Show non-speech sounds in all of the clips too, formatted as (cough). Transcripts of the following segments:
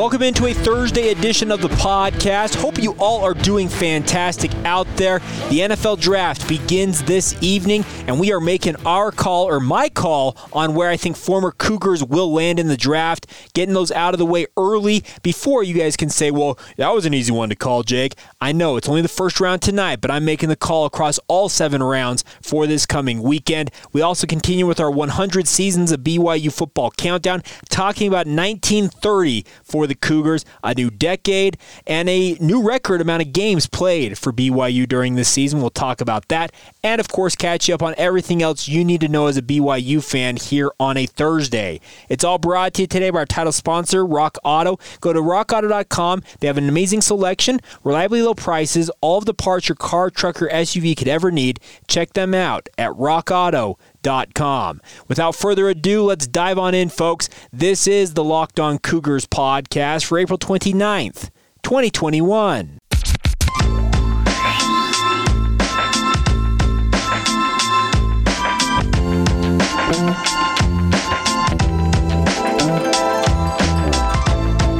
Welcome into a Thursday edition of the podcast. Hope you all are doing fantastic out there. The NFL draft begins this evening, and we are making our call or my call on where I think former Cougars will land in the draft, getting those out of the way early before you guys can say, well, that was an easy one to call, Jake. I know it's only the first round tonight, but I'm making the call across all seven rounds for this coming weekend. We also continue with our 100 seasons of BYU football countdown, talking about 1930 for the Cougars, a new decade, and a new record amount of games played for BYU during this season. We'll talk about that. And of course, catch you up on everything else you need to know as a BYU fan here on a Thursday. It's all brought to you today by our title sponsor, Rock Auto. Go to rockauto.com. They have an amazing selection, reliably low prices, all of the parts your car, truck, or SUV could ever need. Check them out at rockauto.com. Without further ado, let's dive on in, folks. This is the Locked On Cougars podcast for April 29th, 2021.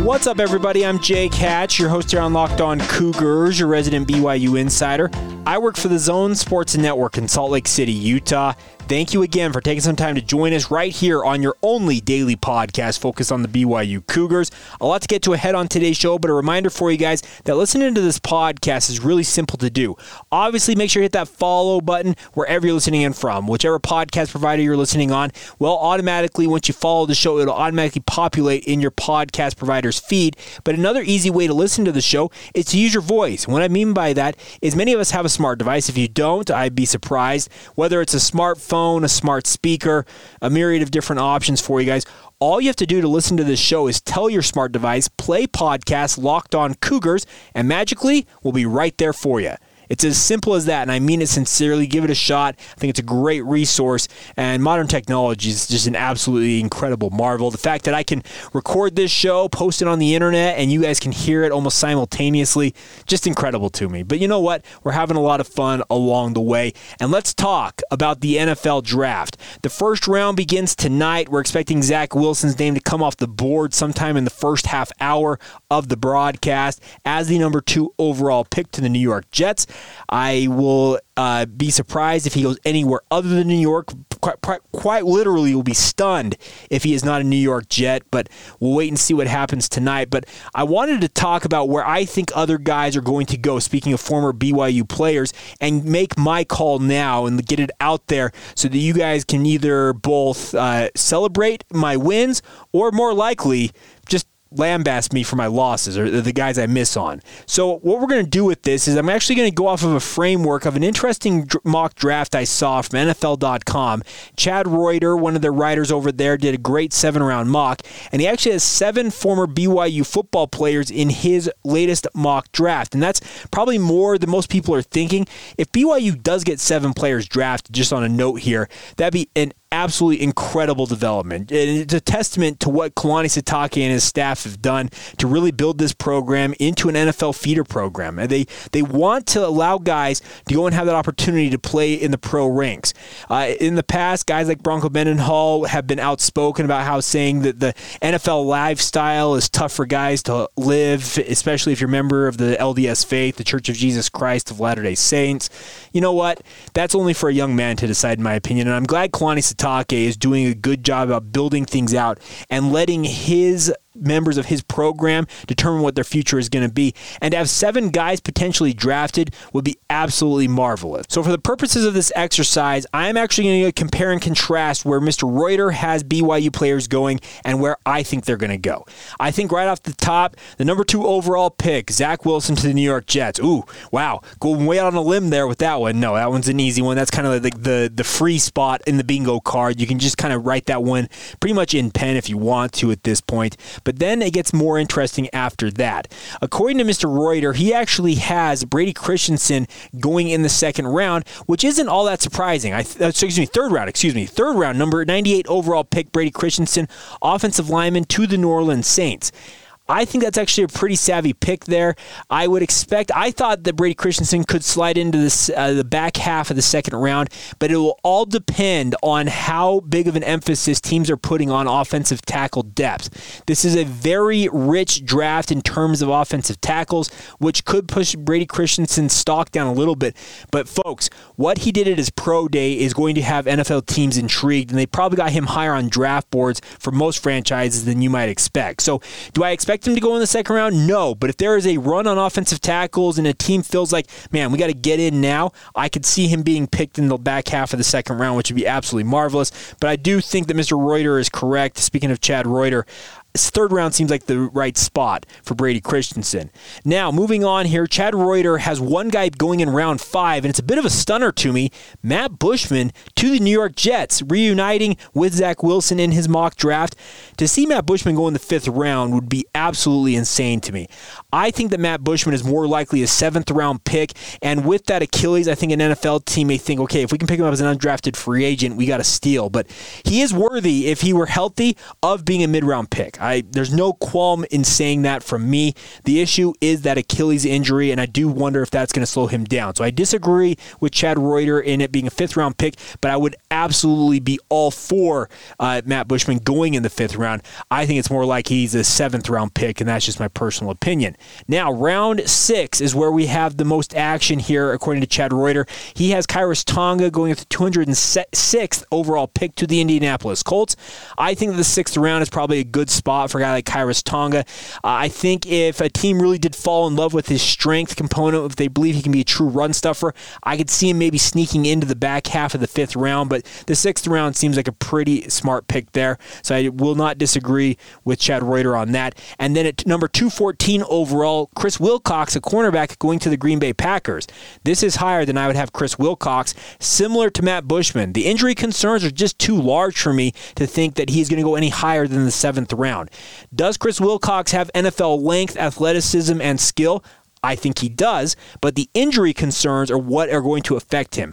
What's up, everybody? I'm Jake Hatch, your host here on Locked On Cougars, your resident BYU insider. I work for the Zone Sports Network in Salt Lake City, Utah. Thank you again for taking some time to join us right here on your only daily podcast focused on the BYU Cougars. A lot to get to ahead on today's show, but a reminder for you guys that listening to this podcast is really simple to do. Obviously, make sure you hit that follow button wherever you're listening in from, whichever podcast provider you're listening on. Well, automatically, once you follow the show, it'll automatically populate in your podcast provider's feed. But another easy way to listen to the show is to use your voice. What I mean by that is many of us have a smart device. If you don't, I'd be surprised. Whether it's a smartphone, a smart speaker, a myriad of different options for you guys. All you have to do to listen to this show is tell your smart device, play podcast Locked On Cougars, and magically we'll be right there for you. It's as simple as that, and I mean it sincerely. Give it a shot. I think it's a great resource, and modern technology is just an absolutely incredible marvel. The fact that I can record this show, post it on the internet, and you guys can hear it almost simultaneously, just incredible to me. But you know what? We're having a lot of fun along the way, and let's talk about the NFL draft. The first round begins tonight. We're expecting Zach Wilson's name to come off the board sometime in the first half hour of the broadcast as the number two overall pick to the New York Jets. I will uh, be surprised if he goes anywhere other than New York. Quite, quite, literally, will be stunned if he is not a New York Jet. But we'll wait and see what happens tonight. But I wanted to talk about where I think other guys are going to go. Speaking of former BYU players, and make my call now and get it out there so that you guys can either both uh, celebrate my wins or more likely lambast me for my losses or the guys I miss on. So what we're going to do with this is I'm actually going to go off of a framework of an interesting mock draft I saw from NFL.com. Chad Reuter, one of the writers over there, did a great seven round mock, and he actually has seven former BYU football players in his latest mock draft, and that's probably more than most people are thinking. If BYU does get seven players drafted, just on a note here, that'd be an absolutely incredible development. And it's a testament to what Kalani Sitake and his staff have done to really build this program into an NFL feeder program. And they they want to allow guys to go and have that opportunity to play in the pro ranks. Uh, in the past, guys like Bronco Mendenhall have been outspoken about how saying that the NFL lifestyle is tough for guys to live, especially if you're a member of the LDS faith, the Church of Jesus Christ of Latter-day Saints. You know what? That's only for a young man to decide, in my opinion. And I'm glad Kalani Sitake is doing a good job about building things out and letting his members of his program determine what their future is going to be. And to have seven guys potentially drafted would be absolutely marvelous. So, for the purposes of this exercise, I'm actually going to compare and contrast where Mr. Reuter has BYU players going and where I think they're going to go. I think right off the top, the number two overall pick, Zach Wilson to the New York Jets. Ooh, wow, going way out on a limb there with that one. No, that one's an easy one. That's kind of like the, the, the free spot in the bingo card. You can just kind of write that one pretty much in pen if you want to at this point. But then it gets more interesting after that. According to Mr. Reuter, he actually has Brady Christensen going in the second round, which isn't all that surprising. I uh, excuse me, third round, excuse me, third round, number 98 overall pick, Brady Christensen, offensive lineman to the New Orleans Saints. I think that's actually a pretty savvy pick there. I would expect. I thought that Brady Christensen could slide into this uh, the back half of the second round, but it will all depend on how big of an emphasis teams are putting on offensive tackle depth. This is a very rich draft in terms of offensive tackles, which could push Brady Christensen's stock down a little bit. But folks, what he did at his pro day is going to have NFL teams intrigued, and they probably got him higher on draft boards for most franchises than you might expect. So, do I expect? Expect him to go in the second round? No. But if there is a run on offensive tackles and a team feels like, man, we got to get in now, I could see him being picked in the back half of the second round, which would be absolutely marvelous. But I do think that Mr. Reuter is correct. Speaking of Chad Reuter, third round seems like the right spot for Brady Christensen. Now, moving on here, Chad Reuter has one guy going in round five, and it's a bit of a stunner to me. Matt Bushman to the New York Jets, reuniting with Zach Wilson in his mock draft. To see Matt Bushman go in the fifth round would be absolutely insane to me. I think that Matt Bushman is more likely a seventh round pick, and with that Achilles, I think an NFL team may think, okay, if we can pick him up as an undrafted free agent, we got to steal. But he is worthy, if he were healthy, of being a mid round pick. I there's no qualm in saying that from me. The issue is that Achilles injury, and I do wonder if that's going to slow him down. So I disagree with Chad Reuter in it being a fifth round pick, but I would absolutely be all for uh, Matt Bushman going in the fifth round. I think it's more like he's a seventh round pick, and that's just my personal opinion. Now, round six is where we have the most action here, according to Chad Reuter. He has Khyiris Tonga going with the 206th overall pick to the Indianapolis Colts. I think the sixth round is probably a good spot spot for a guy like Khyiris Tonga. Uh, I think if a team really did fall in love with his strength component, if they believe he can be a true run stuffer, I could see him maybe sneaking into the back half of the fifth round. But the sixth round seems like a pretty smart pick there. So I will not disagree with Chad Reuter on that. And then at number 214 overall, Chris Wilcox, a cornerback, going to the Green Bay Packers. This is higher than I would have Chris Wilcox, similar to Matt Bushman. The injury concerns are just too large for me to think that he's going to go any higher than the seventh round. Does Chris Wilcox have NFL length, athleticism, and skill? I think he does, but the injury concerns are what are going to affect him.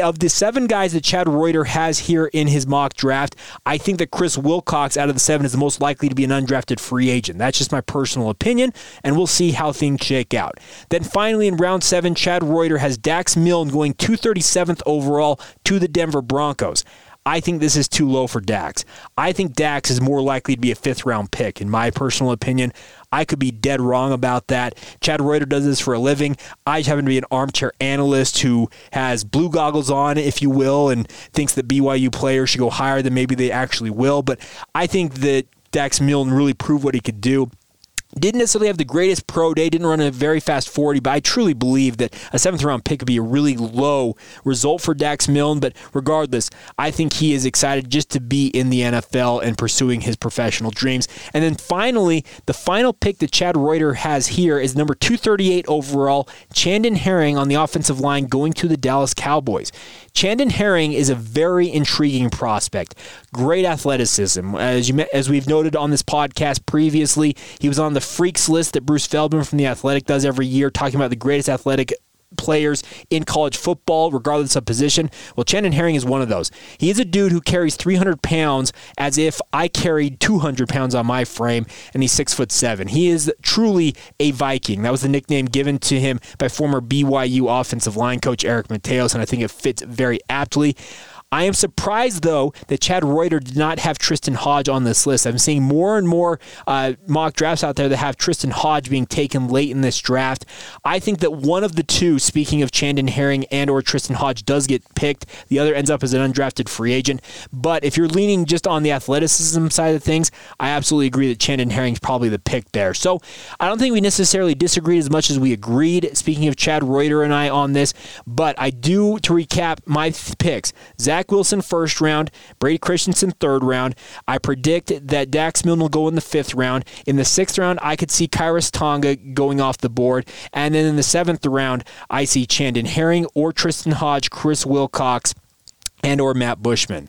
Of the seven guys that Chad Reuter has here in his mock draft, I think that Chris Wilcox out of the seven is the most likely to be an undrafted free agent. That's just my personal opinion, and we'll see how things shake out. Then finally, in round seven, Chad Reuter has Dax Milne going 237th overall to the Denver Broncos. I think this is too low for Dax. I think Dax is more likely to be a fifth round pick, in my personal opinion. I could be dead wrong about that. Chad Reuter does this for a living. I happen to be an armchair analyst who has blue goggles on, if you will, and thinks that BYU players should go higher than maybe they actually will. But I think that Dax Milne really proved what he could do. Didn't necessarily have the greatest pro day, didn't run a very fast 40, but I truly believe that a seventh round pick would be a really low result for Dax Milne. But regardless, I think he is excited just to be in the NFL and pursuing his professional dreams. And then finally, the final pick that Chad Reuter has here is number 238 overall, Chandon Herring on the offensive line going to the Dallas Cowboys. Chandon Herring is a very intriguing prospect. Great athleticism. As you as we've noted on this podcast previously, he was on the freaks list that Bruce Feldman from the Athletic does every year, talking about the greatest athletic players in college football, regardless of position. Well, Chandon Herring is one of those. He is a dude who carries 300 pounds as if I carried 200 pounds on my frame, and he's six foot seven. He is truly a Viking. That was the nickname given to him by former BYU offensive line coach Eric Mateos, and I think it fits very aptly. I am surprised, though, that Chad Reuter did not have Tristan Hodge on this list. I'm seeing more and more uh, mock drafts out there that have Tristan Hodge being taken late in this draft. I think that one of the two, speaking of Chandon Herring and or Tristan Hodge, does get picked. The other ends up as an undrafted free agent. But if you're leaning just on the athleticism side of things, I absolutely agree that Chandon Herring's probably the pick there. So I don't think we necessarily disagreed as much as we agreed, speaking of Chad Reuter and I on this. But I do, to recap my th- picks, Zach Zach Wilson first round, Brady Christensen third round. I predict that Dax Milne will go in the fifth round. In the sixth round, I could see Khyiris Tonga going off the board. And then in the seventh round, I see Chandon Herring or Tristan Hodge, Chris Wilcox, and or Matt Bushman.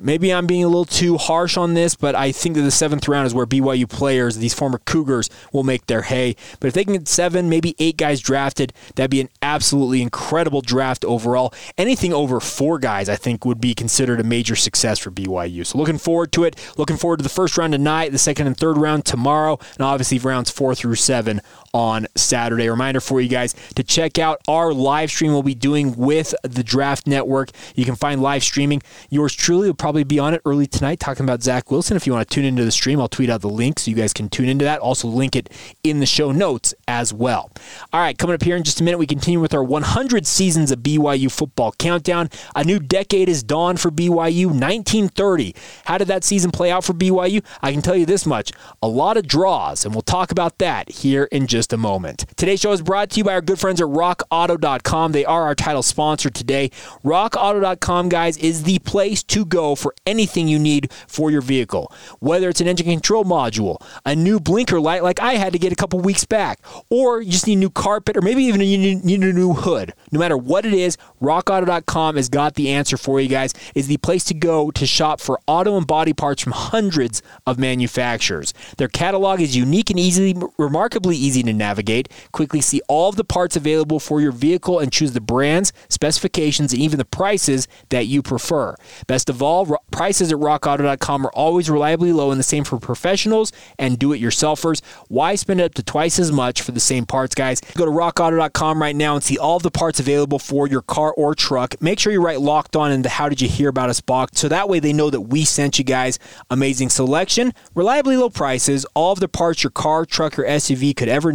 Maybe I'm being a little too harsh on this, but I think that the seventh round is where BYU players, these former Cougars, will make their hay. But if they can get seven, maybe eight guys drafted, that'd be an absolutely incredible draft overall. Anything over four guys, I think, would be considered a major success for BYU. So looking forward to it. Looking forward to the first round tonight, the second and third round tomorrow, and obviously rounds four through seven on Saturday. Reminder for you guys to check out our live stream we'll be doing with the Draft Network. You can find live streaming. Yours truly will probably be on it early tonight talking about Zach Wilson. If you want to tune into the stream, I'll tweet out the link so you guys can tune into that. Also, link it in the show notes as well. All right, coming up here in just a minute, we continue with our 100 seasons of BYU football countdown. A new decade is dawned for BYU, 1930. How did that season play out for BYU? I can tell you this much a lot of draws, and we'll talk about that here in just just a moment. Today's show is brought to you by our good friends at rockauto.com. They are our title sponsor today. Rockauto.com, guys, is the place to go for anything you need for your vehicle. Whether it's an engine control module, a new blinker light like I had to get a couple weeks back, or you just need new carpet, or maybe even you need a new hood. No matter what it is, rockauto.com has got the answer for you guys. Is the place to go to shop for auto and body parts from hundreds of manufacturers. Their catalog is unique and easily remarkably easy navigate. Quickly see all of the parts available for your vehicle and choose the brands, specifications, and even the prices that you prefer. Best of all, prices at rockauto.com are always reliably low and the same for professionals and do it yourselfers. Why spend up to twice as much for the same parts, guys? Go to rockauto.com right now and see all of the parts available for your car or truck. Make sure you write locked on in the How Did You Hear About Us box so that way they know that we sent you guys. Amazing selection, reliably low prices, all of the parts your car, truck, or SUV could ever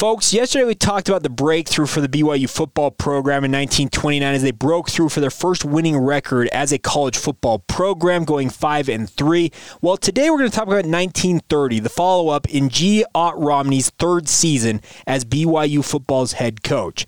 Folks, yesterday we talked about the breakthrough for the BYU football program in 1929 as they broke through for their first winning record as a college football program, going 5 and 3. Well, today we're going to talk about 1930, the follow up in G. Ott Romney's third season as BYU football's head coach.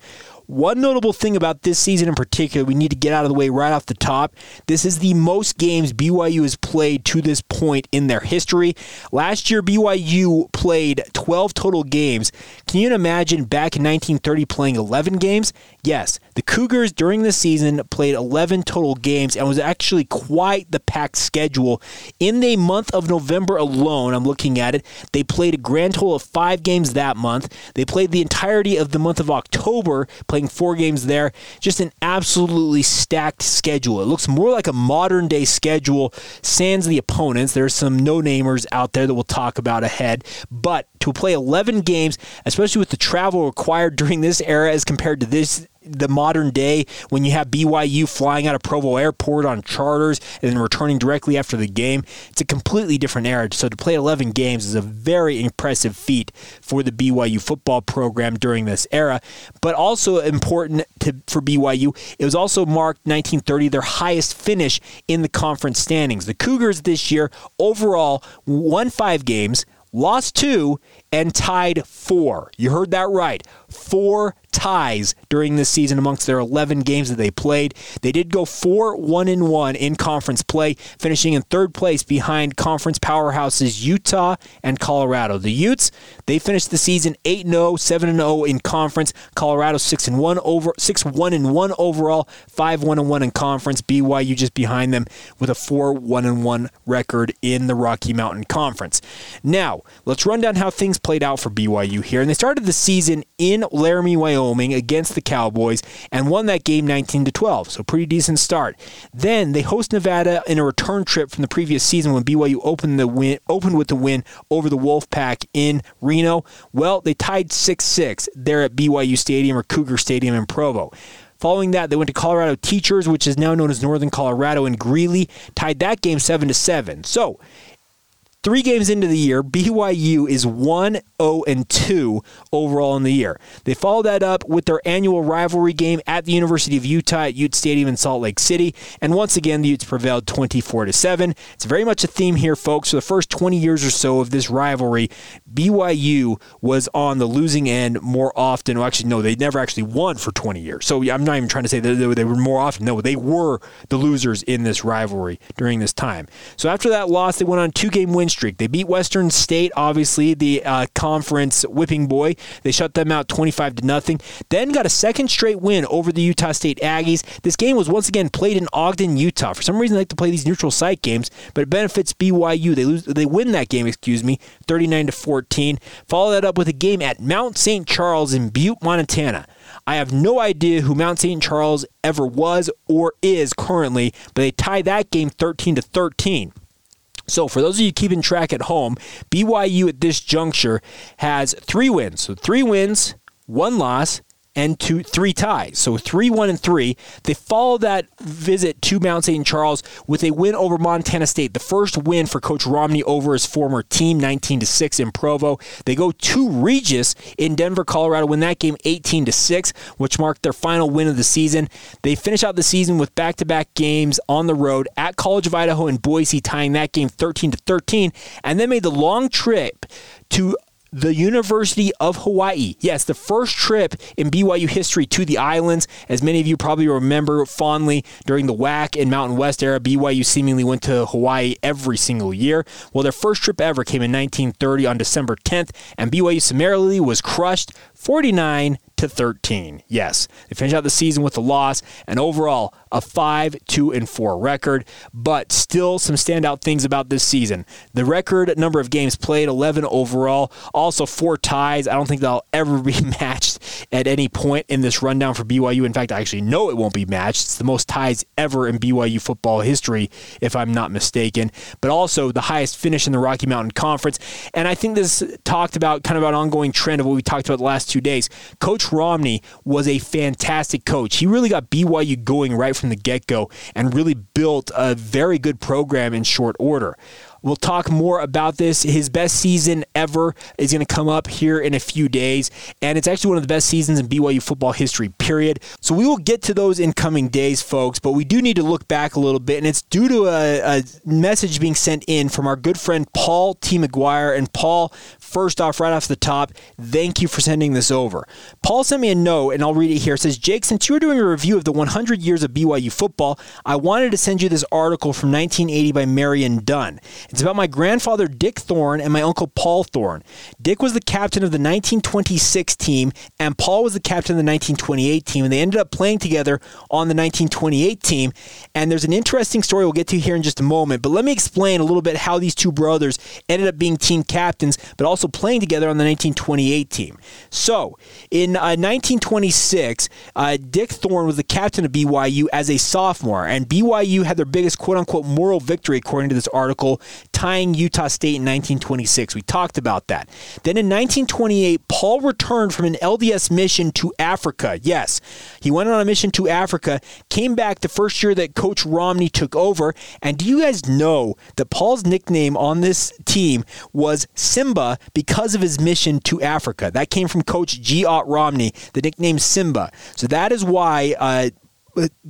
One notable thing about this season in particular, we need to get out of the way right off the top. This is the most games BYU has played to this point in their history. Last year, BYU played 12 total games. Can you imagine back in 1930 playing 11 games? Yes, the Cougars during the season played 11 total games and was actually quite the packed schedule. In the month of November alone, I'm looking at it, they played a grand total of five games that month. They played the entirety of the month of October playing four games there. Just an absolutely stacked schedule. It looks more like a modern day schedule, sans the opponents. There's some no namers out there that we'll talk about ahead. But to play 11 games, especially with the travel required during this era as compared to this the modern day when you have BYU flying out of Provo Airport on charters and then returning directly after the game. It's a completely different era. So to play 11 games is a very impressive feat for the BYU football program during this era. But also important to, for BYU, it was also marked 1930 their highest finish in the conference standings. The Cougars this year overall won five games, lost two, and tied four. You heard that right. Four ties during this season amongst their 11 games that they played. They did go 4 1 and 1 in conference play, finishing in third place behind conference powerhouses Utah and Colorado. The Utes, they finished the season 8 0, 7 0 in conference. Colorado 6 and 1 over 6 1 and 1 overall, 5 1 and 1 in conference. BYU just behind them with a 4 1 and 1 record in the Rocky Mountain Conference. Now, let's run down how things played out for BYU here. And they started the season in Laramie, Wyoming against the Cowboys and won that game 19 to 12. So pretty decent start. Then they host Nevada in a return trip from the previous season when BYU opened the win opened with the win over the Wolfpack in Reno. Well, they tied 6-6 there at BYU Stadium or Cougar Stadium in Provo. Following that, they went to Colorado Teachers, which is now known as Northern Colorado, and Greeley tied that game seven to seven. So Three games into the year, BYU is 1 0 and 2 overall in the year. They follow that up with their annual rivalry game at the University of Utah at Ute Stadium in Salt Lake City, and once again the Utes prevailed 24 to 7. It's very much a theme here, folks. For the first 20 years or so of this rivalry, BYU was on the losing end more often. Well, actually, no, they never actually won for 20 years. So I'm not even trying to say that they were more often. No, they were the losers in this rivalry during this time. So after that loss, they went on two game win streak. They beat Western State, obviously the uh, conference whipping boy. They shut them out 25 to nothing. Then got a second straight win over the Utah State Aggies. This game was once again played in Ogden, Utah. For some reason, they like to play these neutral site games, but it benefits BYU. They lose, they win that game, excuse me, 39 to 14. Follow that up with a game at Mount St. Charles in Butte, Montana. I have no idea who Mount St. Charles ever was or is currently, but they tie that game 13 to 13. So, for those of you keeping track at home, BYU at this juncture has three wins. So, three wins, one loss, and two, three ties. So three, one, and three. They follow that visit to Mount St. Charles with a win over Montana State, the first win for Coach Romney over his former team, 19 to six in Provo. They go to Regis in Denver, Colorado, win that game 18 to six, which marked their final win of the season. They finish out the season with back-to-back games on the road at College of Idaho and Boise, tying that game 13 to 13, and then made the long trip to the University of Hawaii. Yes, the first trip in BYU history to the islands. As many of you probably remember fondly during the WAC and Mountain West era, BYU seemingly went to Hawaii every single year. Well, their first trip ever came in 1930 on December 10th, and BYU summarily was crushed 49 to 13. Yes, they finished out the season with a loss and overall a 5 2 and 4 record, but still some standout things about this season. The record number of games played 11 overall, also four ties. I don't think they'll (laughs) ever be matched at any point in this rundown for BYU. In fact, I actually know it won't be matched. It's the most ties ever in BYU football history if I'm not mistaken, but also the highest finish in the Rocky Mountain Conference. And I think this talked about kind of an ongoing trend of what we talked about the last two days. Coach Romney was a fantastic coach. He really got BYU going right from the get go and really built a very good program in short order. We'll talk more about this. His best season ever is going to come up here in a few days, and it's actually one of the best seasons in BYU football history, period. So we will get to those in coming days, folks, but we do need to look back a little bit, and it's due to a, a message being sent in from our good friend Paul T. McGuire. And Paul, first off, right off the top, thank you for sending this over. Paul sent me a note, and I'll read it here. It says, Jake, since you were doing a review of the 100 years of BYU football, I wanted to send you this article from 1980 by Marion Dunn. It's about my grandfather Dick Thorne and my uncle Paul Thorne. Dick was the captain of the 1926 team, and Paul was the captain of the 1928 team, and they ended up playing together on the 1928 team. And there's an interesting story we'll get to here in just a moment, but let me explain a little bit how these two brothers ended up being team captains, but also playing together on the 1928 team. So, in uh, 1926, uh, Dick Thorne was the captain of BYU as a sophomore, and BYU had their biggest quote unquote moral victory, according to this article, tying Utah State in 1926. We talked about that. Then in 1928, Paul returned from an LDS mission to Africa. Yes, he went on a mission to Africa, came back the first year that Coach Romney took over. And do you guys know that Paul's nickname on this team was Simba because of his mission to Africa? That came from Coach G. Ott Romney, the nickname Simba. So that is why uh,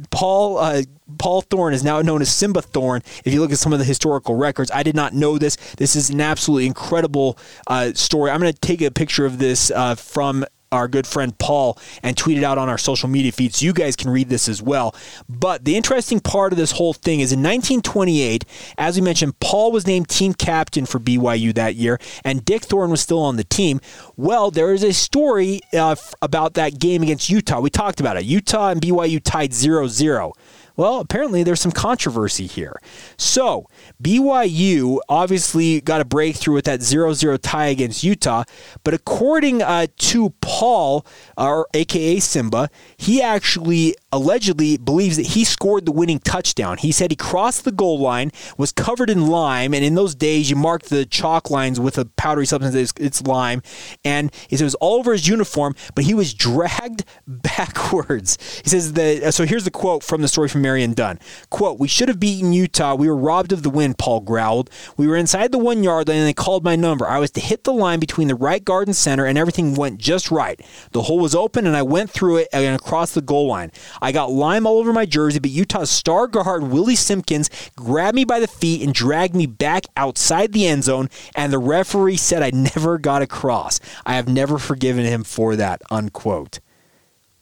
Paul uh, Paul Thorne is now known as Simba Thorne. If you look at some of the historical records, I did not know this. This is an absolutely incredible uh, story. I'm going to take a picture of this uh, from our good friend Paul and tweet it out on our social media feeds. You guys can read this as well. But the interesting part of this whole thing is in 1928, as we mentioned, Paul was named team captain for BYU that year, and Dick Thorne was still on the team. Well, there is a story uh, about that game against Utah. We talked about it. Utah and BYU tied 0 0. Well, apparently there's some controversy here. So, BYU obviously got a breakthrough with that 0 0 tie against Utah, but according uh, to Paul, or AKA Simba, he actually allegedly believes that he scored the winning touchdown. He said he crossed the goal line, was covered in lime, and in those days you marked the chalk lines with a powdery substance, it's, lime, and he says it was all over his uniform, but he was dragged (laughs) backwards. He says that, so here's the quote from the story from Marion Dunn. Quote, We should have beaten Utah. We were robbed of the win, Paul growled. We were inside the one yard line and they called my number. I was to hit the line between the right guard and center, and everything went just right. The hole was open and I went through it and across the goal line. I got lime all over my jersey, but Utah's star guard, Willie Simpkins, grabbed me by the feet and dragged me back outside the end zone, and the referee said I never got across. I have never forgiven him for that, unquote.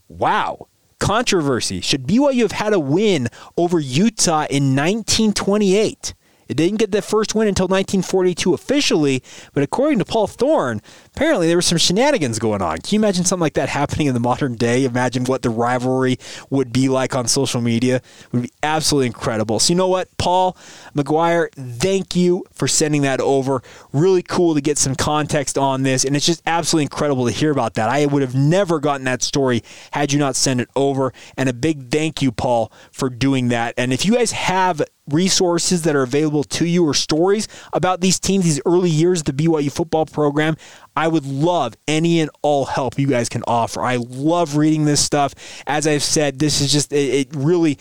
Wow. Controversy. Should BYU have had a win over Utah in 1928? It didn't get the first win until 1942 officially, but according to Paul Thorne, apparently there were some shenanigans going on. Can you imagine something like that happening in the modern day? Imagine what the rivalry would be like on social media. It would be absolutely incredible. So you know what, Paul McGuire, thank you for sending that over. Really cool to get some context on this, and it's just absolutely incredible to hear about that. I would have never gotten that story had you not sent it over. And a big thank you, Paul, for doing that. And if you guys have resources that are available to you or stories about these teams, these early years of the BYU football program, I would love any and all help you guys can offer. I love reading this stuff. As I've said, this is just, it, it really,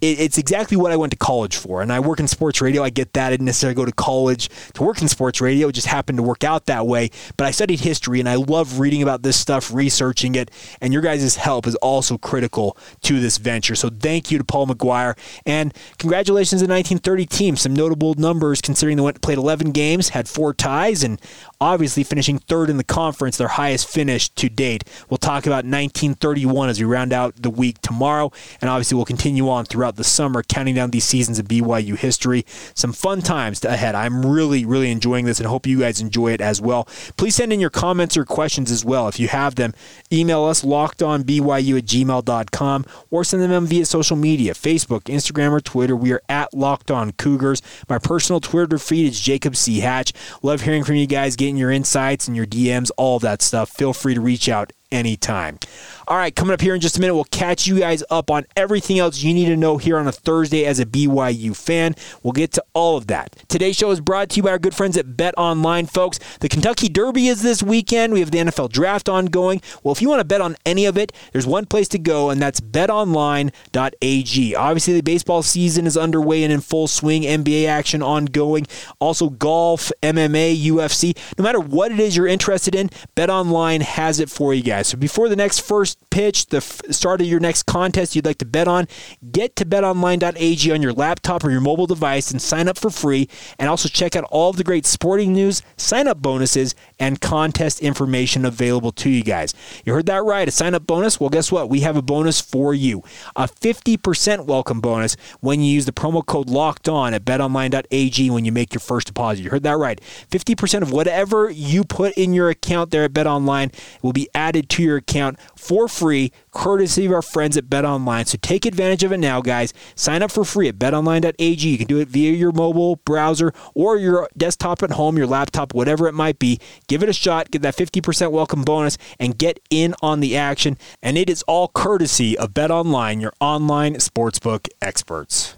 it, it's exactly what I went to college for. And I work in sports radio. I get that. I didn't necessarily go to college to work in sports radio. It just happened to work out that way. But I studied history and I love reading about this stuff, researching it. And your guys' help is also critical to this venture. So thank you to Paul McGuire. And congratulations to the 1930 team. Some notable numbers considering they went played 11 games, had four ties, and obviously finishing third in the conference, their highest finish to date. We'll talk about 1931 as we round out the week tomorrow, and obviously we'll continue on throughout the summer, counting down these seasons of BYU history. Some fun times ahead. I'm really, really enjoying this, and hope you guys enjoy it as well. Please send in your comments or questions as well. If you have them, email us lockedonbyu at gmail.com or send them via social media Facebook, Instagram, or Twitter. We are at Locked On Cougars. My personal Twitter feed is Jacob C. Hatch. Love hearing from you guys. Getting your insights and your DMs, all of that stuff, feel free to reach out anytime. All right, coming up here in just a minute, we'll catch you guys up on everything else you need to know here on a Thursday as a BYU fan. We'll get to all of that. Today's show is brought to you by our good friends at Bet Online, folks. The Kentucky Derby is this weekend. We have the NFL Draft ongoing. Well, if you want to bet on any of it, there's one place to go, and that's betonline.ag. Obviously, the baseball season is underway and in full swing, NBA action ongoing. Also, golf, MMA, UFC. No matter what it is you're interested in, Bet Online has it for you guys. So before the next first pitch, the f- start of your next contest you'd like to bet on, get to betonline.ag on your laptop or your mobile device and sign up for free. And also check out all of the great sporting news, sign up bonuses, and contest information available to you guys. You heard that right, a sign up bonus. Well, guess what? We have a bonus for you a 50% welcome bonus when you use the promo code locked on at betonline.ag when you make your first deposit. You heard that right. 50% of whatever you put in your account there at betonline will be added to your account for free, courtesy of our friends at BetOnline. So take advantage of it now, guys. Sign up for free at betonline.ag. You can do it via your mobile browser or your desktop at home, your laptop, whatever it might be. Give it a shot, get that 50% welcome bonus, and get in on the action. And it is all courtesy of BetOnline, your online sportsbook experts.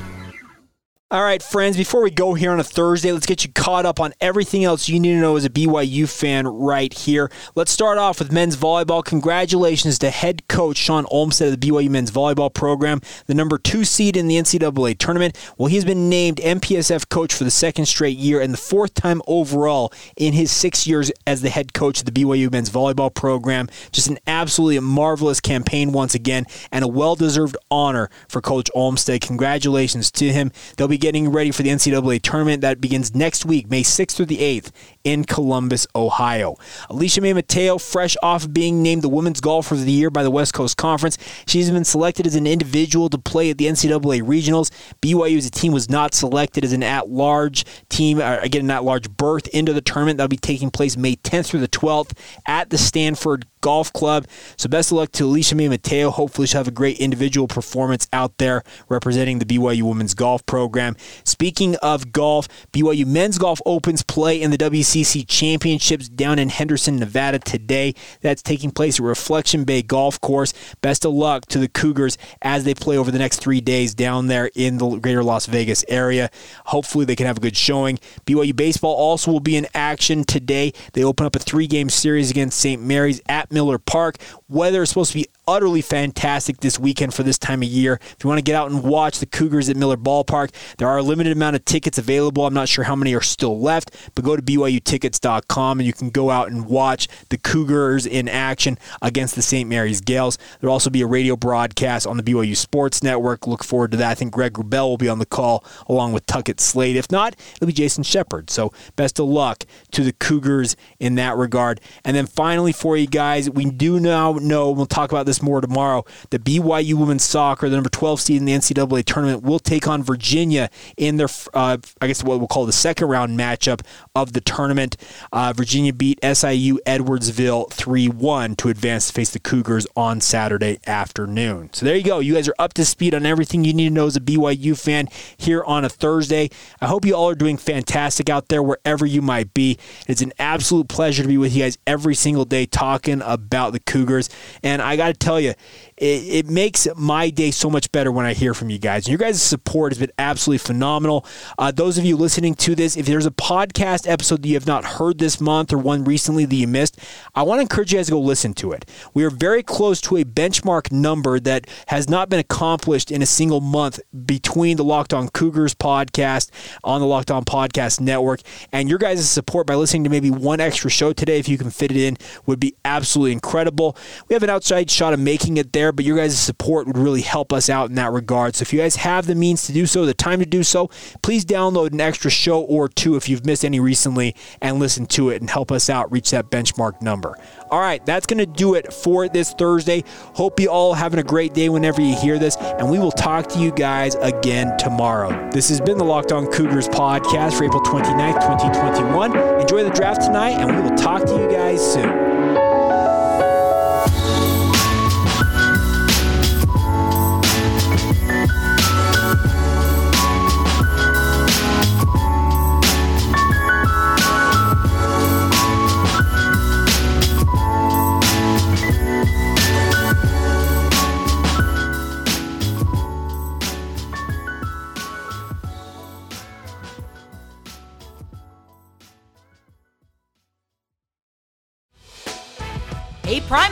All right, friends, before we go here on a Thursday, let's get you caught up on everything else you need to know as a BYU fan right here. Let's start off with men's volleyball. Congratulations to head coach Shawn Olmstead of the BYU men's volleyball program, the number two seed in the NCAA tournament. Well, he's been named MPSF coach for the second straight year and the fourth time overall in his six years as the head coach of the BYU men's volleyball program. Just an absolutely marvelous campaign once again and a well deserved honor for Coach Olmstead. Congratulations to him. They'll be getting ready for the NCAA tournament that begins next week, May 6th through the 8th in Columbus, Ohio. Allysha Mae Mateo, fresh off being named the Women's Golfer of the Year by the West Coast Conference, she's been selected as an individual to play at the NCAA regionals. BYU as a team was not selected as an at-large team, or uh, again, an at-large berth into the tournament that'll be taking place May 10th through the 12th at the Stanford Golf Club. So best of luck to Allysha Mae Mateo. Hopefully, she'll have a great individual performance out there representing the BYU women's golf program. Speaking of golf, BYU men's golf opens play in the WCC Championships down in Henderson, Nevada today. That's taking place at Reflection Bay Golf Course. Best of luck to the Cougars as they play over the next three days down there in the greater Las Vegas area. Hopefully, they can have a good showing. BYU baseball also will be in action today. They open up a three game series against St. Mary's at Miller Park. Weather is supposed to be utterly fantastic this weekend for this time of year. If you want to get out and watch the Cougars at Miller Ballpark, there are a limited amount of tickets available. I'm not sure how many are still left, but go to BYUtickets.com and you can go out and watch the Cougars in action against the St. Mary's Gales. There'll also be a radio broadcast on the BYU Sports Network. Look forward to that. I think Greg Wrubell will be on the call along with Tuckett Slade. If not, it'll be Jason Shepard. So best of luck to the Cougars in that regard. And then finally for you guys, we do now know, we'll talk about this more tomorrow, the BYU women's soccer, the number 12 seed in the NCAA tournament, will take on Virginia in their, uh, I guess what we'll call the second round matchup of the tournament. Uh, Virginia beat SIU Edwardsville 3 1 to advance to face the Cougars on Saturday afternoon. So there you go. You guys are up to speed on everything you need to know as a BYU fan here on a Thursday. I hope you all are doing fantastic out there wherever you might be. It's an absolute pleasure to be with you guys every single day talking about the Cougars. And I got tell you, it, it, makes my day so much better when I hear from you guys. And your guys' support has been absolutely phenomenal. Uh, those of you listening to this, if there's a podcast episode that you have not heard this month or one recently that you missed, I want to encourage you guys to go listen to it. We are very close to a benchmark number that has not been accomplished in a single month between the Locked On Cougars podcast on the Locked On Podcast Network and your guys' support by listening to maybe one extra show today, if you can fit it in, would be absolutely incredible. We have an outside shot of making it there, but your guys' support would really help us out in that regard. So if you guys have the means to do so, the time to do so, please download an extra show or two if you've missed any recently and listen to it and help us out reach that benchmark number. All right, that's going to do it for this Thursday. Hope you all having a great day whenever you hear this, and we will talk to you guys again tomorrow. This has been the Locked On Cougars podcast for April 29th, 2021. Enjoy the draft tonight, and we will talk to you guys soon.